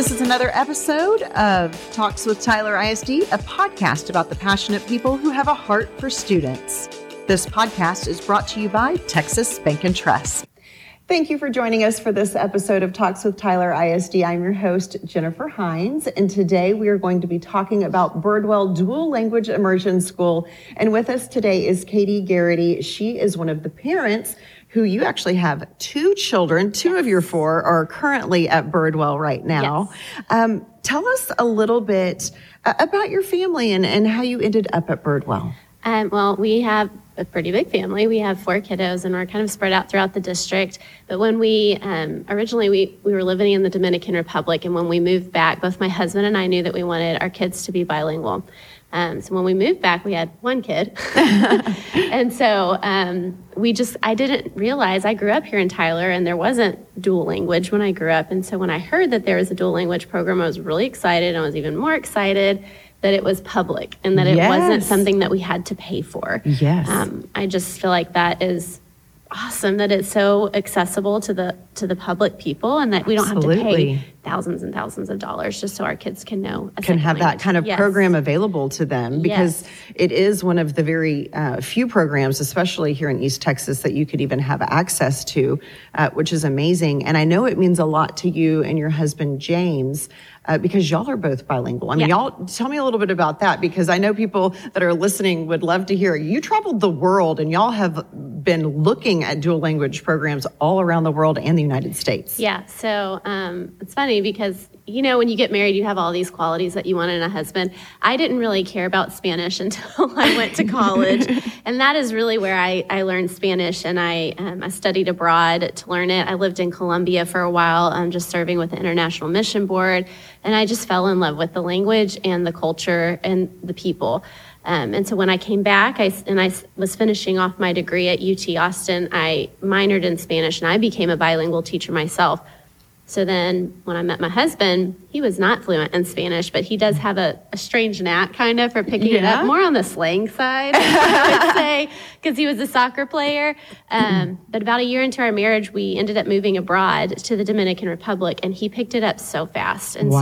This is another episode of Talks with Tyler ISD, a podcast about the passionate people who have a heart for students. This podcast is brought to you by Texas Bank and Trust. Thank you for joining us for this episode of Talks with Tyler ISD. I'm your host, Jennifer Hines, and today we are going to be talking about Birdwell Dual Language Immersion School. And with us today is Katie Gerety. She is one of the parents who you actually have two children. Two of your four are currently at Birdwell right now. Yes. Um, tell us a little bit uh, about your family and, and how you ended up at Birdwell. Um, well, we have a pretty big family. We have four kiddos, and we're kind of spread out throughout the district. But when we um, originally we we were living in the Dominican Republic, and when we moved back, both my husband and I knew that we wanted our kids to be bilingual. Um, so when we moved back, we had one kid, and so um, we just I didn't realize I grew up here in Tyler, and there wasn't dual language when I grew up. And so when I heard that there was a dual language program, I was really excited. And I was even more excited that it was public and that it wasn't something that we had to pay for. Yes. Um, I just feel like that is awesome that it's so accessible to the to the public people and that we don't have to pay thousands and thousands of dollars just so our kids can know can have that kind of Yes. program available to them because Yes. it is one of the very uh, few programs, especially here in East Texas, that you could even have access to, uh, which is amazing. And I know it means a lot to you and your husband, James. Uh, because y'all are both bilingual. I mean, Yeah. y'all tell me a little bit about that because I know people that are listening would love to hear. You traveled the world and y'all have been looking at dual language programs all around the world and the United States. Yeah, so um, it's funny because you know when you get married, you have all these qualities that you want in a husband. I didn't really care about Spanish until I went to college, and that is really where I, I learned Spanish. And I um, I studied abroad to learn it. I lived in Colombia for a while, um, just serving with the International Mission Board, and I just fell in love with the language and the culture and the people. Um, and so when I came back, I and I was finishing off my degree at UT Austin. I minored in Spanish, and I became a bilingual teacher myself. So then, when I met my husband, he was not fluent in Spanish, but he does have a, a strange knack, kind of, for picking it up more on the slang side, I would say, because he was a soccer player. Um, but about a year into our marriage, we ended up moving abroad to the Dominican Republic, and he picked it up so fast. And Wow.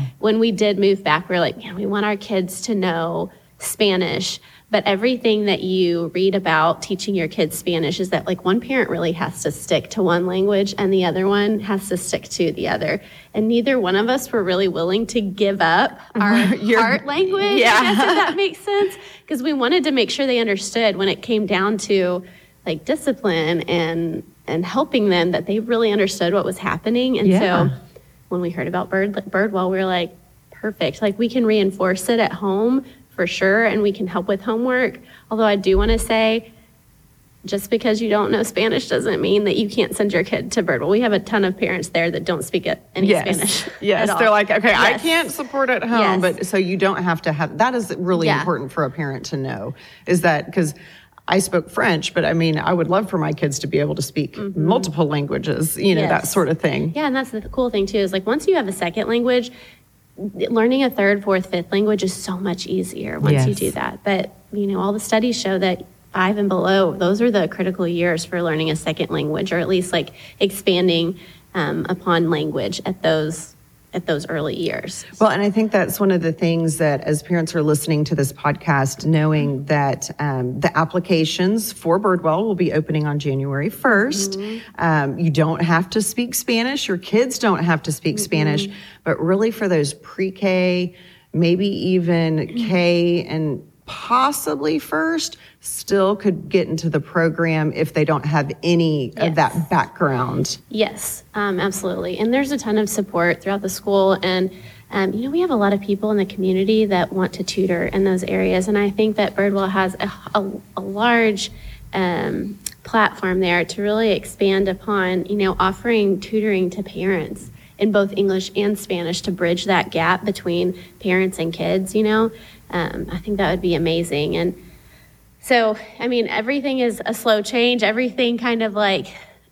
so when we did move back, we were like, man, we want our kids to know Spanish. But everything that you read about teaching your kids Spanish is that like one parent really has to stick to one language and the other one has to stick to the other. And neither one of us were really willing to give up our Your- heart language. Yeah. I guess if that makes sense. Because we wanted to make sure they understood when it came down to like discipline and and helping them that they really understood what was happening. And Yeah. so when we heard about Bird Birdwell, we were like, perfect. Like we can reinforce it at home for sure, and we can help with homework. Although I do want to say, just because you don't know Spanish doesn't mean that you can't send your kid to Birdwell. We have a ton of parents there that don't speak it- any yes. Spanish. Yes, they're like, okay, I can't support at home, Yes. but so you don't have to have. That is really Yeah. important for a parent to know. Is that because I spoke French, but I mean, I would love for my kids to be able to speak multiple languages. You know, that Mm-hmm. Sort of thing. Yeah, and that's the cool thing too is like once you have a second language, learning a third, fourth, fifth language is so much easier once you do that. But you know, all the studies show that five and below, those are the critical years for learning a second language, or at least like expanding um, upon language at those at those early years. Well, and I think that's one of the things that as parents are listening to this podcast, knowing that um, the applications for Birdwell will be opening on January 1st. Um, you don't have to speak Spanish, your kids don't have to speak Spanish, but really for those pre K, maybe even K and possibly first, still could get into the program if they don't have any of that background. Yes, um, absolutely. And there's a ton of support throughout the school. And, um, you know, we have a lot of people in the community that want to tutor in those areas. And I think that Birdwell has a, a, a large um, platform there to really expand upon, you know, offering tutoring to parents in both English and Spanish to bridge that gap between parents and kids, you know. Um, I think that would be amazing. And, so, I mean, everything is a slow change. Everything kind of like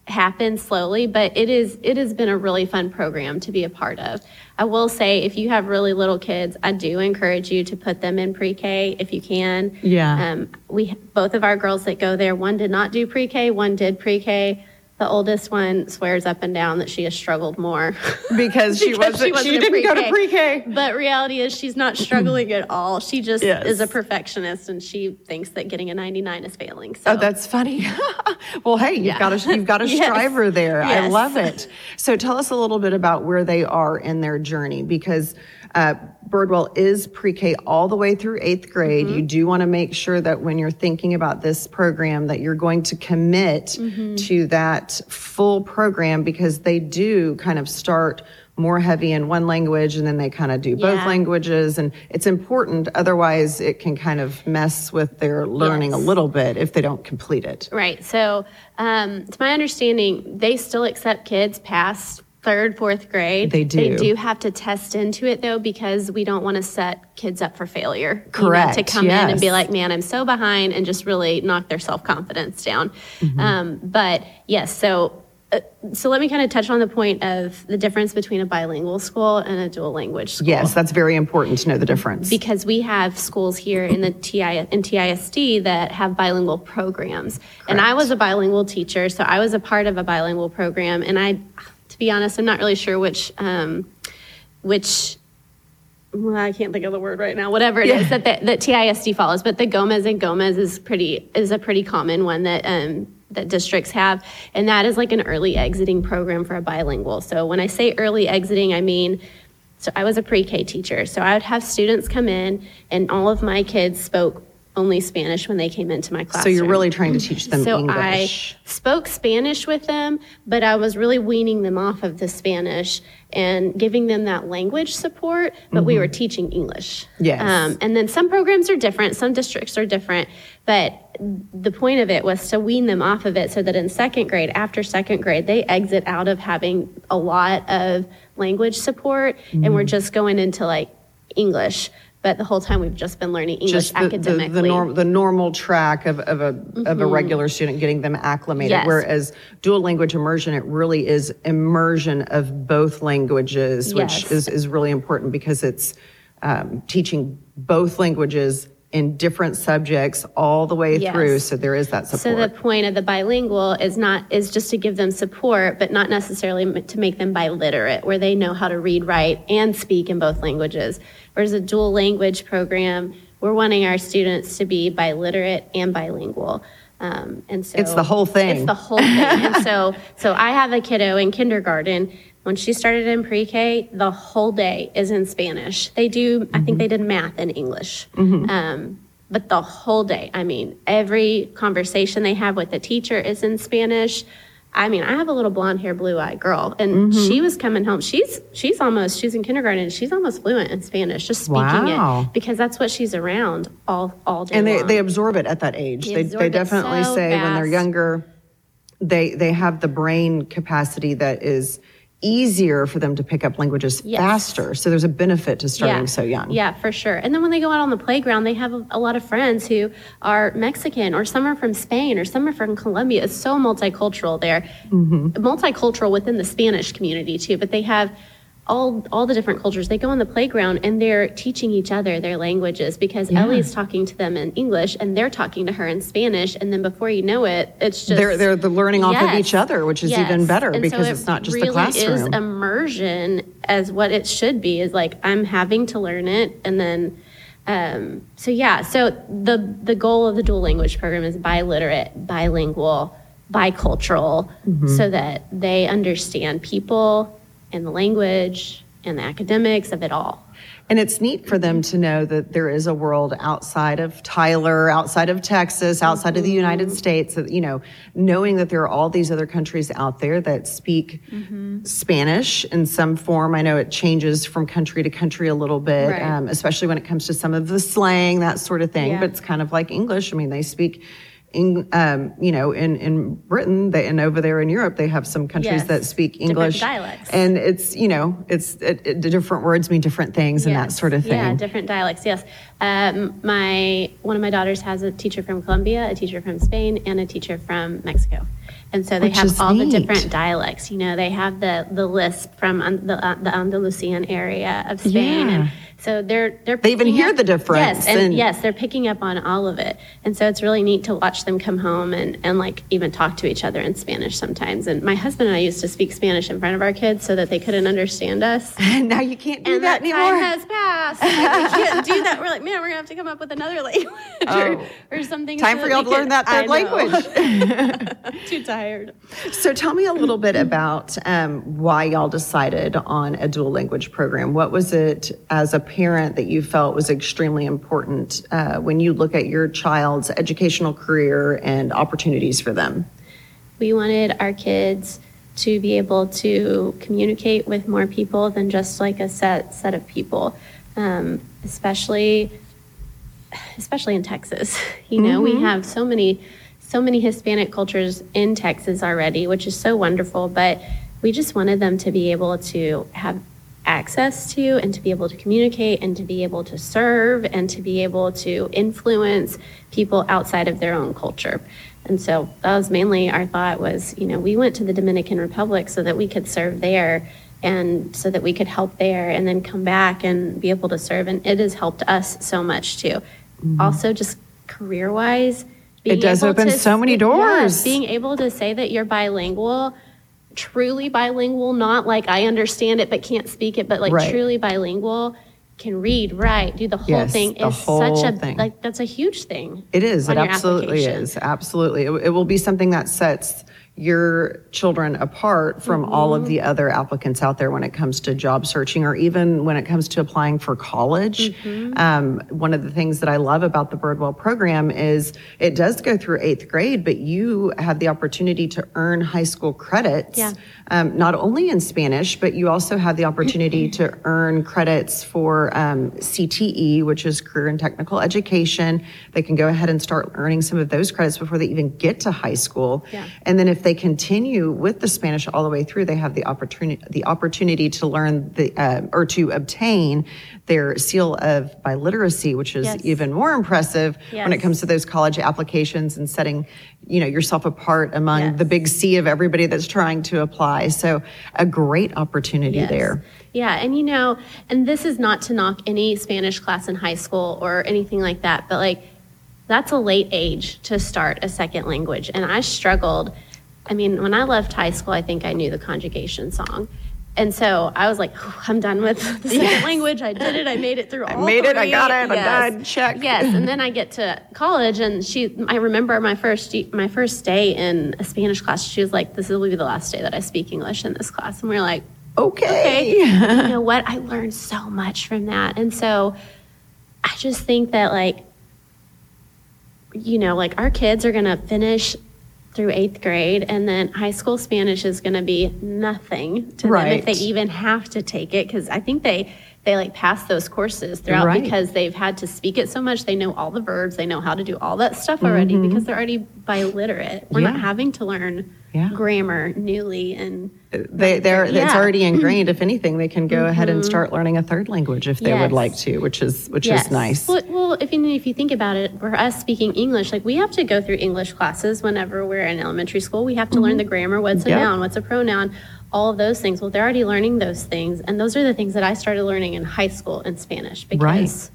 happens slowly, but it is it has been a really fun program to be a part of. I will say if you have really little kids, I do encourage you to put them in pre-K if you can. Yeah. Um, we both of our girls that go there, one did not do pre-K, one did pre-K. The oldest one swears up and down that she has struggled more because she Because wasn't. She, in didn't go to pre-K. But reality is, she's not struggling at all. She just Yes. is a perfectionist, and she thinks that getting a 99 is failing. So Oh, that's funny. well, hey, you've got a you've got a Yes. striver there. I Yes. love it. So tell us a little bit about where they are in their journey because uh, Birdwell is pre-K all the way through eighth grade. Mm-hmm. You do want to make sure that when you're thinking about this program, that you're going to commit Mm-hmm. to that full program because they do kind of start more heavy in one language and then they kind of do both Yeah. languages and it's important otherwise it can kind of mess with their learning a little bit if they don't complete it Right. So, um, to my understanding, they still accept kids past third, fourth grade. They do. They do have to test into it though, because we don't want to set kids up for failure. you know, Correct, to come in and be like, man, I'm so behind, and just really knock their self confidence down. Mm-hmm. Um, but yes, so. Uh, so let me kind of touch on the point of the difference between a bilingual school and a dual language school yes that's very important to know the difference because we have schools here in the TI in TISD that have bilingual programs. And I was a bilingual teacher, so I was a part of a bilingual program. And I, to be honest, I'm not really sure which um, which. Well, I can't think of the word right now. Whatever it is that the, that TISD follows, but the Gomez and Gomez is pretty is a pretty common one that um, that districts have, and that is like an early exiting program for a bilingual. So when I say early exiting, I mean so I was a pre-K teacher. So I would have students come in, and all of my kids spoke only Spanish when they came into my classroom. so you're really trying to teach them So english I spoke Spanish with them, but I was really weaning them off of the Spanish and giving them that language support, but we were teaching English. Mm-hmm. Yes. Um, and then some programs are different, some districts are different, but the point of it was to wean them off of it so that in second grade, after second grade, they exit out of having a lot of language support and Mm-hmm. we're just going into like English. But the whole time we've just been learning English just the, the, academically. the, norm, the normal track of, of, a, of a regular student getting them acclimated Yes. whereas dual language immersion it really is immersion of both languages which Yes. is, is really important because it's um, teaching both languages in different subjects all the way Yes. through so there is that support So the point of the bilingual is not is just to give them support, but not necessarily to make them biliterate, where they know how to read, write, and speak in both languages. Whereas a dual language program, we're wanting our students to be biliterate and bilingual. Um, and so It's the whole thing. It's the whole thing. and so, so I have a kiddo in kindergarten. When she started in pre-K, the whole day is in Spanish. They do, I think they did math in English. Um, but the whole day, I mean, every conversation they have with the teacher is in Spanish. I mean, I have a little blonde hair, blue eyed girl, and mm-hmm. she was coming home. She's she's almost she's in kindergarten. and She's almost fluent in Spanish, just speaking Wow. it because that's what she's around all all day. and they, long. they absorb it at that age. They They, they definitely so say when they're younger, they they have the brain capacity that is easier for them to pick up languages Yes. faster. So there's a benefit to starting so young. Yeah, for sure. And then when they go out on the playground, they have a, a lot of friends who are Mexican or some are from Spain or some are from Colombia. It's so multicultural there. Mm-hmm. Multicultural within the Spanish community too, but they have all all the different cultures. They go on the playground and they're teaching each other their languages because Ellie's talking to them in English and they're talking to her in Spanish and then before you know it, it's just They're they're the learning off of each other, which is even better And because so it's not just really the classroom. is immersion as what it should be. Is like I'm having to learn it, and then um, so yeah. So the the goal of the dual language program is biliterate, bilingual, bicultural, Mm-hmm. so that they understand people and the language and the academics of it all. And it's neat for them to know that there is a world outside of Tyler, outside of Texas, outside of the United States. That, you know, knowing that there are all these other countries out there that speak Spanish in some form. I know it changes from country to country a little bit, Right. um, especially when it comes to some of the slang, that sort of thing. Yeah. But it's kind of like English. I mean, they speak. In, um, you know, in, in Britain they, and over there in Europe, they have some countries Yes. that speak Different English, dialects. and it's you know, it's it, it, the different words mean different things and that sort of thing. Yeah, different dialects. Yes, um, my one of my daughters has a teacher from Colombia, a teacher from Spain, and a teacher from Mexico, and so they Which have all neat. the different dialects. You know, they have the the lisp from the uh, the Andalusian area of Spain, Yeah. and So they're they're They even hear up- the difference Yes, and, and- yes, they're picking up on all of it, and so it's really neat to watch them come home and and like even talk to each other in Spanish sometimes. And my husband and I used to speak Spanish in front of our kids so that they couldn't understand us. And now you can't do And that, that, anymore. time has passed. Like, we can't do that. We're like, man, we're gonna have to come up with another language or, Oh. or something. Time so for y'all to learn that third language. Too tired. So tell me a little bit about um, why y'all decided on a dual language program. What was it as a parent that you felt was extremely important uh, when you look at your child's educational career and opportunities for them? We wanted our kids to be able to communicate with more people than just like a set set of people, um, especially especially in Texas. You know, we have so many so many Hispanic cultures in Texas already, which is so wonderful. But we just wanted them to be able to have access to and to be able to communicate and to be able to serve and to be able to influence people outside of their own culture. And so that was mainly our thought was, you know, we went to the Dominican Republic so that we could serve there and so that we could help there and then come back and be able to serve. And it has helped us so much too. Mm-hmm. Also, just career wise, It does open so many doors. being able to say that you're bilingual, truly bilingual, not like I understand it but can't speak it, but like Right. truly bilingual, can read, write, do the whole Yes, thing the is whole such a thing. like that's a huge thing. It is. It absolutely is. Absolutely. It, it will be something that sets your children apart from all Mm-hmm. of the other applicants out there when it comes to job searching or even when it comes to applying for college. Mm-hmm. Um, one of the things that I love about the Birdwell program is it does go through eighth grade, but you have the opportunity to earn high school credits. Yeah. Um, not only in Spanish, but you also have the opportunity to earn credits for um, CTE, which is Career and Technical Education. They can go ahead and start earning some of those credits before they even get to high school. Yeah. And then if they continue with the Spanish all the way through, they have the opportunity the opportunity to learn the uh, or to obtain their seal of biliteracy, which is Yes. even more impressive when it comes to those college applications and setting you know yourself apart among Yes. the big sea of everybody that's trying to apply. So a great opportunity Yes. there. Yeah, and you know, and this is not to knock any Spanish class in high school or anything like that, but like that's a late age to start a second language. And I struggled. I mean, when I left high school, I think I knew the conjugation song. And so I was like, "Whew, I'm done with the second Yes. language. I did it. I made it through all made it, I got it, I'm done, check. Yes. And then I get to college and she, I remember my first, my first day in a Spanish class, she was like, this will be the last day that I speak English in this class. And we are like, Okay. okay. you know what? I learned so much from that. And so I just think that, like, you know, like our kids are going to finish through eighth grade, and then high school Spanish is going to be nothing to them Right. if they even have to take it. Because I think they, they like pass those courses throughout Right. because they've had to speak it so much. They know all the verbs, they know how to do all that stuff already mm-hmm. because they're already biliterate. We're not Mm-hmm. Having to learn Yeah. grammar newly and uh, They, they're, it's already ingrained. If anything, they can go ahead and mm-hmm. start learning a third language if they would like to, which is which Yes. is nice. Well, well, if you if you think about it, for us speaking English, like we have to go through English classes whenever we're in elementary school. We have to learn mm-hmm. the grammar. What's a Yep. noun? What's a pronoun? All of those things. Well, they're already learning those things, and those are the things that I started learning in high school in Spanish because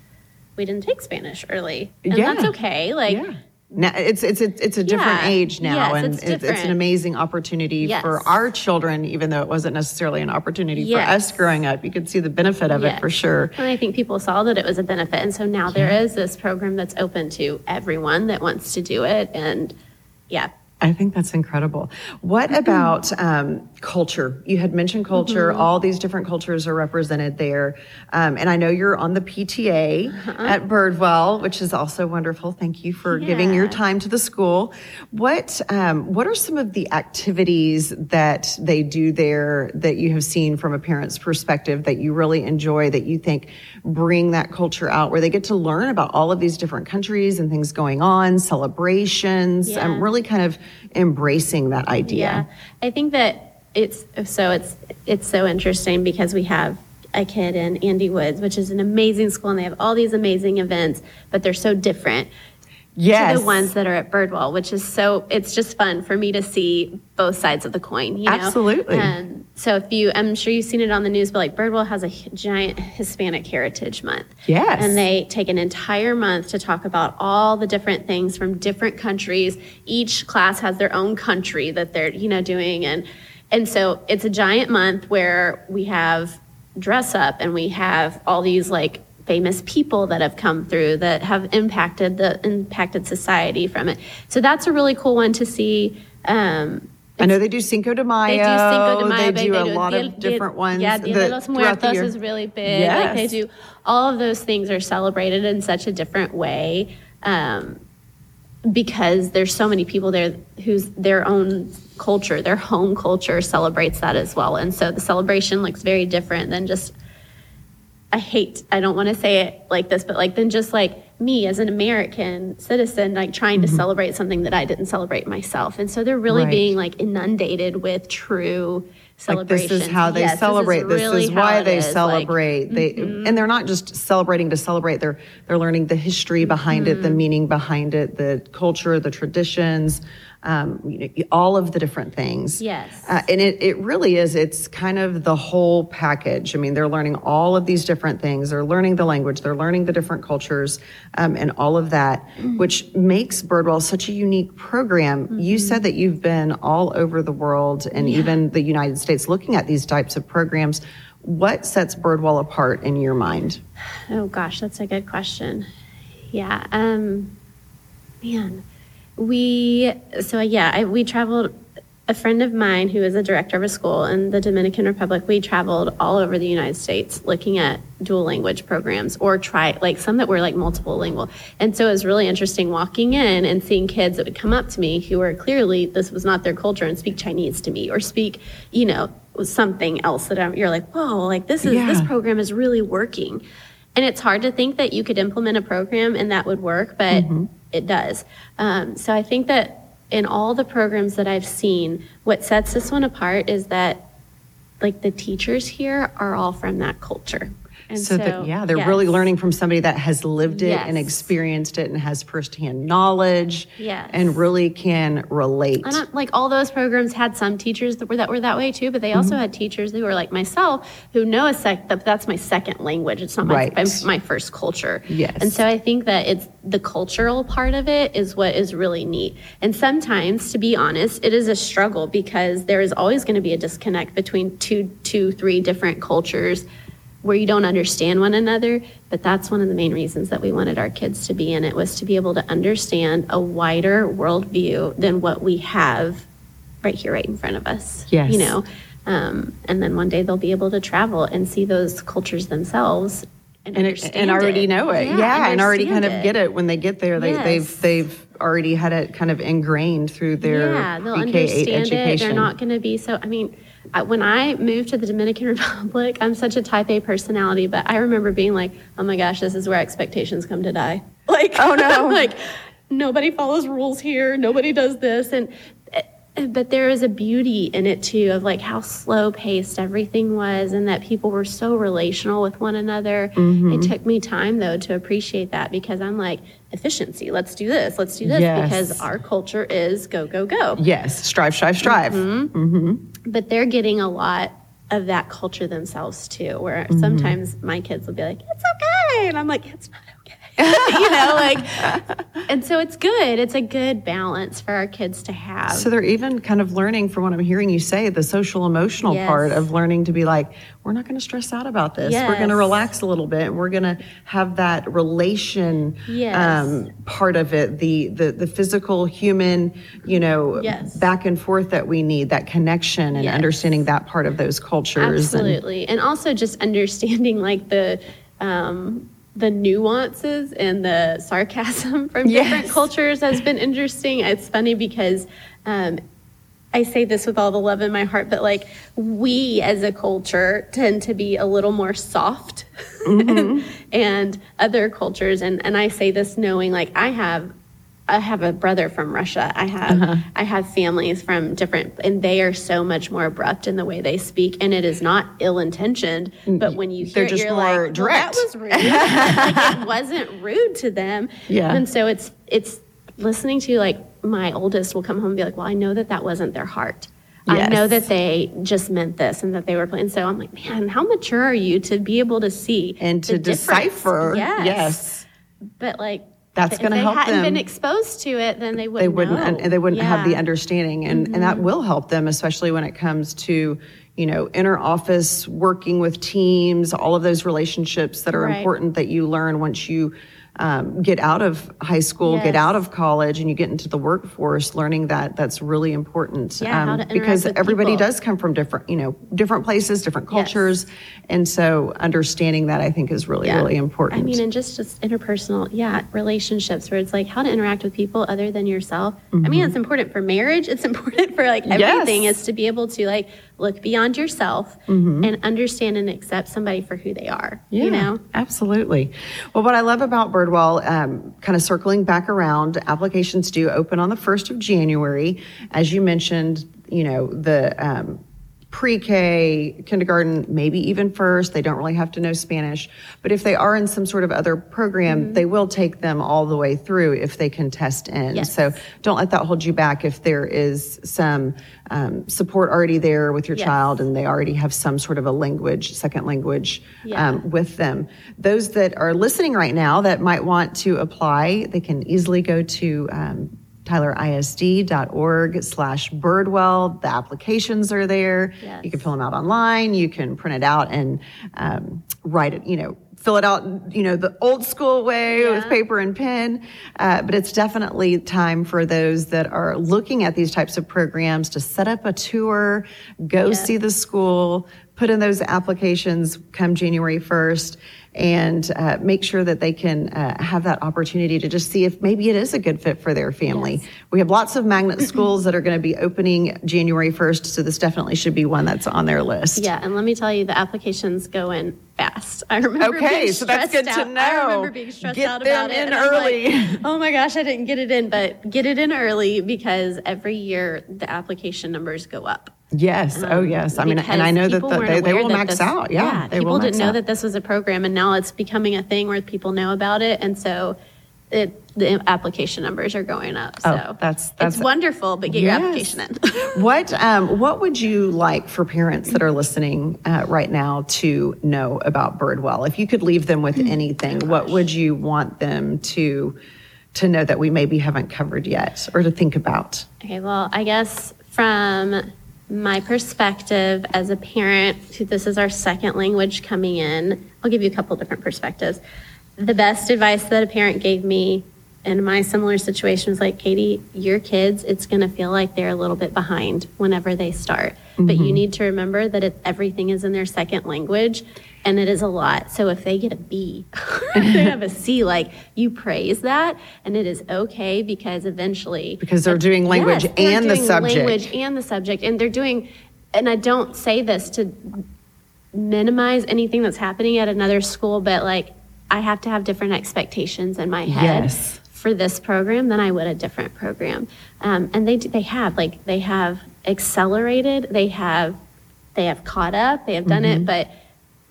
we didn't take Spanish early, and Yeah. that's okay. Like. yeah. Now it's it's a, it's a different Yeah. age now, Yes, and it's it's, it's an amazing opportunity Yes. for our children, even though it wasn't necessarily an opportunity for us growing up. You could see the benefit of it for sure. And I think people saw that it was a benefit. And so now there is this program that's open to everyone that wants to do it. And yeah, I think that's incredible. What about um, culture? You had mentioned culture. Mm-hmm. All these different cultures are represented there. Um, and I know you're on the PTA Uh-huh. at Birdwell, which is also wonderful. Thank you for giving your time to the school. What um, What are some of the activities that they do there that you have seen from a parent's perspective that you really enjoy, that you think bring that culture out, where they get to learn about all of these different countries and things going on, celebrations, Yeah. really kind of embracing that idea. Yeah, I think that it's so it's it's so interesting because we have a kid in Andy Woods, which is an amazing school, and they have all these amazing events, but they're so different. To the ones that are at Birdwell, which is so it's just fun for me to see both sides of the coin. You know? Absolutely. And so if you, I'm sure you've seen it on the news, but like Birdwell has a giant Hispanic Heritage Month. Yes. And they take an entire month to talk about all the different things from different countries. Each class has their own country that they're you know doing, and and so it's a giant month where we have dress up and we have all these like famous people that have come through that have impacted the impacted society from it. So that's a really cool one to see. Um, I know they do Cinco de Mayo. they do Cinco de Mayo. They do a lot Dia- of different Dia- ones. Yeah, Dia de los Muertos is really big. Like they do all of those things are celebrated in such a different way. Um, because there's so many people there whose their own culture, their home culture celebrates that as well. And so the celebration looks very different than just I hate, I don't want to say it like this, but like then just like me as an American citizen, like trying to celebrate something that I didn't celebrate myself. And so they're really Mm-hmm. Right. being like inundated with true like this celebrations. is how they Yes, celebrate this is, really how why it they is. Like, celebrate they and they're not just celebrating to celebrate they're they're learning the history behind it the Mm-hmm. meaning behind it the culture the traditions um, you know, all of the different things. Yes. uh, and it, it really is it's kind of the whole package. I mean they're learning all of these different things. They're learning the language. They're learning the different cultures um, and all of that which makes birdwell such a unique program. You said that you've been all over the world and even the united states looking at these types of programs. What sets birdwell apart in your mind? Oh gosh, that's a good question. Yeah. Um, man, we so yeah, I, we traveled. A friend of mine who is a director of a school in the Dominican Republic, we traveled all over the United States looking at dual language programs or try like some that were like multiple lingual. And so it was really interesting walking in and seeing kids that would come up to me who were clearly this was not their culture and speak Chinese to me or speak, you know, something else that I'm, you're like, whoa, like this is this program is really working. And it's hard to think that you could implement a program and that would work, but mm-hmm. It does. Um, so I think that in all the programs that I've seen, what sets this one apart is that like the teachers here are all from that culture. And so, that yeah they're really learning from somebody that has lived it and experienced it and has firsthand knowledge Yes. and really can relate And I- like all those programs had some teachers that were that were that way too, but they Mm-hmm. also had teachers who were like myself who know a sec that that's my second language. It's not my Right. my, my first culture. Yes. And so I think that it's the cultural part of it is what is really neat. And sometimes, to be honest, it is a struggle because there is always going to be a disconnect between two, two, three different cultures where you don't understand one another. But that's one of the main reasons that we wanted our kids to be in it was to be able to understand a wider worldview than what we have right here, right in front of us. Yes. You know, um, and then one day they'll be able to travel and see those cultures themselves. And, and, it, and already it. know it yeah, and already kind of get it when they get there they, Yes. they've they've already had it kind of ingrained through their yeah, they'll pre-K8 understand it. They're not going to be so. I mean, when I moved to the Dominican Republic, I'm such a Type A personality, but I remember being like, "Oh my gosh, this is where expectations come to die." Like, Oh, no. like nobody follows rules here. Nobody does this, and eh, but there is a beauty in it too of like how slow paced everything was and that people were so relational with one another. Mm-hmm. It took me time though to appreciate that because I'm like efficiency. Let's do this. Let's do this Yes. because our culture is go go go. yes strive strive strive Mm-hmm. But they're getting a lot of that culture themselves too where Mm-hmm. sometimes my kids will be like it's okay and I'm like it's not. you know like and so it's good. It's a good balance for our kids to have. so they're even kind of learning from what i'm hearing you say the social emotional Yes. part of learning to be like we're not going to stress out about this we're going to relax a little bit and we're going to have that relation Yes. um, part of it the, the the physical human you know Yes. back and forth that we need that connection and Yes. understanding that part of those cultures and- Absolutely. And, also just understanding like the um, the nuances and the sarcasm from different cultures has been interesting. It's funny because um, I say this with all the love in my heart, but like we as a culture tend to be a little more soft Mm-hmm. and other cultures and, and I say this knowing like I have I have a brother from Russia. I have Uh-huh. I have families from different, and they are so much more abrupt in the way they speak. And it is not ill intentioned, but when you hear They're it, just you're more like, direct. Well, that was rude. like, it wasn't rude to them. Yeah. And so it's it's listening to like my oldest will come home and be like, well, I know that that wasn't their heart. I know that they just meant this and that they were playing. So I'm like, man, how mature are you to be able to see and to the difference?" decipher. Yes. yes. But like, That's gonna help them. If they hadn't been exposed to it, then they wouldn't. They wouldn't know. and they wouldn't have the Yeah. Mm-hmm. understanding and, and that will help them especially when it comes to you know inner office working with teams all of those relationships that are Right. important that you learn once you um, get out of high school get out of college and you get into the workforce learning that that's really important um, Yeah, interact because everybody people. does come from different you know different places different Yes. cultures and so understanding that i think is really Yeah. really important I mean, and just just interpersonal, yeah, relationships where it's like how to interact with people other than yourself. I mean, it's important for marriage. It's important for like everything. Mm-hmm. Yes. Is to be able to like look beyond yourself and understand and accept somebody for who they are. Yeah, You know. absolutely. Well, what I love about Birdwell, um, kind of circling back around, applications do open on the 1st of January. As you mentioned, you know, the um, pre K, kindergarten, maybe even first, they don't really have to know Spanish. But if they are in some sort of other program, they will take them all the way through if they can test in. Yes. So don't let that hold you back if there is some um, support already there with your Yes. child and they already have some sort of a language, second language Yeah. um, with them. Those that are listening right now that might want to apply, they can easily go to um, tylerisd.org slash birdwell. The applications are there. Yes. You can fill them out online. You can print it out and um, write it, you know, fill it out, you know, the old school way with paper and pen. Uh, but it's definitely time for those that are looking at these types of programs to set up a tour, go Yeah. see the school, put in those applications come January 1st, and uh, make sure that they can uh, have that opportunity to just see if maybe it is a good fit for their family. Yes. We have lots of magnet schools that are going to be opening January 1st, so this definitely should be one that's on their list. Yeah, and let me tell you, the applications go in fast. I remember Okay, being so that's stressed good to out. I remember know. being stressed Get out them about it. in I'm like, early. oh my gosh, I didn't get it in, but get it in early because every year the application numbers go up. Yes. oh, yes. I mean, and I Um, know that the, they, they will max this- out. Yeah. they people will didn't know out. that this was a program, and now it's becoming a thing where people know about it, and so it the application numbers are going up. So Oh, that's- that's- it's wonderful, but get your application in. what um, what would you like for parents that are listening uh, right now to know about Birdwell? If you could leave them with anything, what would you want them to to know that we maybe haven't covered yet, or to think about? Okay, well, I guess from my perspective as a parent, who this is our second language coming in, I'll give you a couple different perspectives. The best advice that a parent gave me in my similar situation was like, Katie, your kids, it's going to feel like they're a little bit behind whenever they start. But you mm-hmm. need to remember that it, everything is in their second language and it is a lot. So if they get a B, they have a C, like you praise that and it is okay because eventually Because they're doing language Yes, and the subject. Language and the subject, and they're doing. And I don't say this to minimize anything that's happening at another school, but like I have to have different expectations in my head Yes. for this program than I would a different program. Um, and they do- they have like they have accelerated, they have they have caught up, they have done Mm-hmm. it, but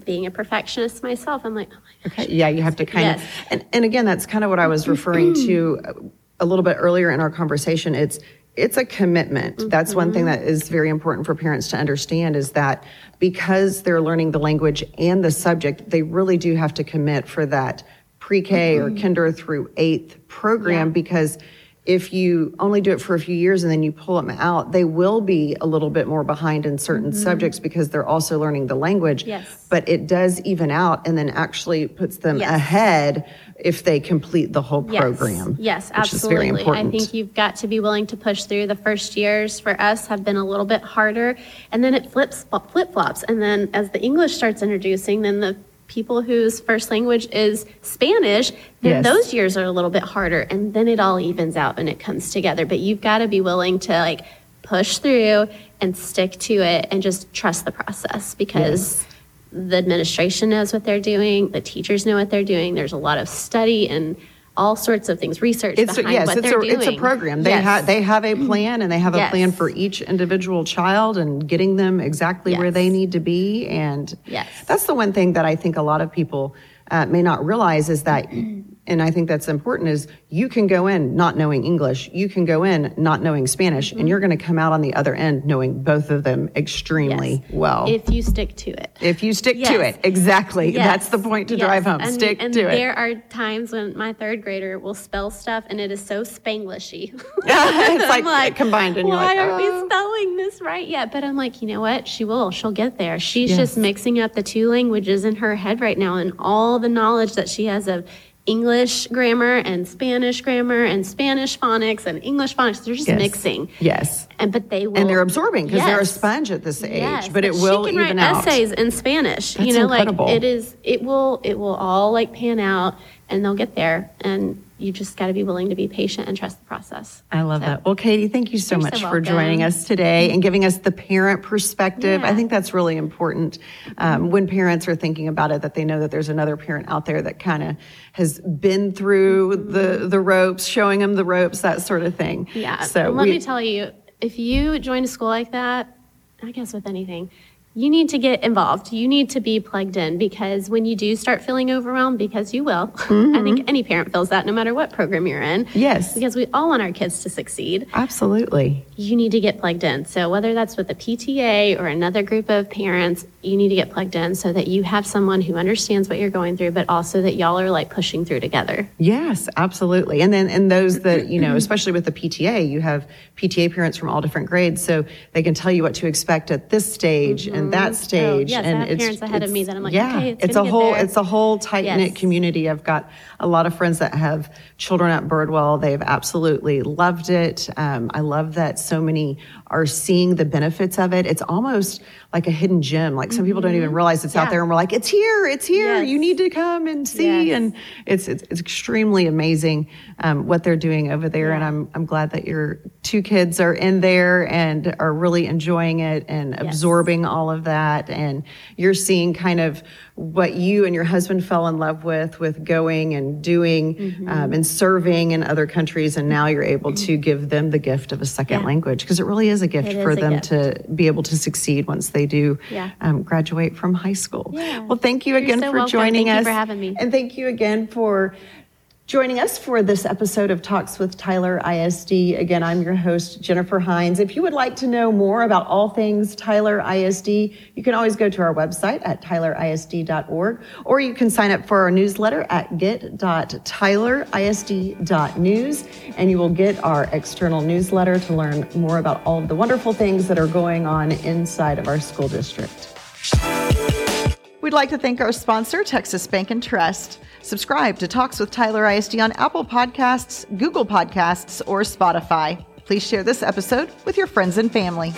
being a perfectionist myself, I'm like, oh my gosh. Okay. Yeah, you have to kind Yes. of, and, and again, that's kind of what I was referring to uh, a little bit earlier in our conversation. It's it's a commitment. Mm-hmm. That's one thing mm-hmm. that is very important for parents to understand is that because they're learning the language and the subject, they really do have to commit for that pre-K or mm-hmm. kinder through eighth program Yeah. because if you only do it for a few years and then you pull them out, they will be a little bit more behind in certain mm-hmm. subjects because they're also learning the language. Yes. But it does even out and then actually puts them Yes. ahead if they complete the whole Yes. program. Yes, which is absolutely. very important. I think you've got to be willing to push through. The first years for us have been a little bit harder, and then it flips flip flops. And then as the English starts introducing, then the people whose first language is Spanish, then Yes. those years are a little bit harder, and then it all evens out and it comes together. But you've got to be willing to like push through and stick to it and just trust the process because the administration knows what they're doing, the teachers know what they're doing. There's a lot of study and all sorts of things, research It's behind yes, what it's they're a doing. it's a program. They Yes. have they have a plan and they have a Yes. plan for each individual child and getting them exactly where they need to be. And Yes. that's the one thing that I think a lot of people uh, may not realize is that, and I think that's important is you can go in not knowing English, you can go in not knowing Spanish, and you're going to come out on the other end knowing both of them extremely Yes. well. If you stick to it. if you stick to it, exactly. Yes. That's the point to Yes. drive home. And, stick and to it. There are times when my third grader will spell stuff and it is so Spanglishy. it's I'm like, combined, and you're why like, aren't "Oh." we spelling this right yet? But I'm like, you know what? She will. She'll get there. She's Yes. just mixing up the two languages in her head right now, and all the knowledge that she has of English grammar and Spanish grammar and Spanish phonics and English phonics. They're just Yes. mixing. Yes. And but they will, and they're absorbing because they're a sponge at this age. Yes, but it will she can even write out. essays in Spanish. That's you know, incredible. like it is. It will. It will all like pan out, and they'll get there. And you just got to be willing to be patient and trust the process. I love So- that. Well, Katie, thank you so much so for joining us today and giving us the parent perspective. I think that's really important um, when parents are thinking about it, that they know that there's another parent out there that kind of has been through the the ropes, showing them the ropes, that sort of thing. Yeah. So and let we- me tell you, if you join a school like that, I guess with anything, you need to get involved. You need to be plugged in because when you do start feeling overwhelmed, because you will, I think any parent feels that no matter what program you're in. Mm-hmm. Yes. Because we all want our kids to succeed. absolutely. you need to get plugged in. So whether that's with a PTA or another group of parents, you need to get plugged in so that you have someone who understands what you're going through, but also that y'all are like pushing through together. Yes, absolutely. And then and those that, you know, especially with the PTA, you have PTA parents from all different grades so they can tell you what to expect at this stage and that stage Mm-hmm. Oh, yes, I and have parents ahead of me that I'm like, yeah, okay, it's it's a whole there. it's a whole tight-knit Yes. community. I've got a lot of friends that have children at Birdwell. They've absolutely loved it. Um, I love that so many are seeing the benefits of it. It's almost like a hidden gem. Like some people don't even realize it's out Mm-hmm. There and we're like, it's here, it's here. Yes. You need to come and see Yes. and it's, it's it's extremely amazing um, what they're doing over there, and I'm I'm glad that your two kids are in there and are really enjoying it and absorbing all of that, and you're seeing kind of what you and your husband fell in love with with going and doing Mm-hmm. um, and serving in other countries, and now you're able to give them the gift of a second Yeah. language because it really is a gift It for them gift. to be able to succeed once they do Yeah. um, graduate from high school. Yeah. Well, thank you again so for welcome. joining Thank you us for having me. and thank you again for joining us for this episode of Talks with Tyler ISD. Again, I'm your host, Jennifer Hines. If you would like to know more about all things Tyler ISD, you can always go to our website at tylerisd.org or you can sign up for our newsletter at get.tylerisd.news and you will get our external newsletter to learn more about all of the wonderful things that are going on inside of our school district. We'd like to thank our sponsor, Texas Bank and Trust. Subscribe to Talks with Tyler ISD on Apple Podcasts, Google Podcasts, or Spotify. Please share this episode with your friends and family.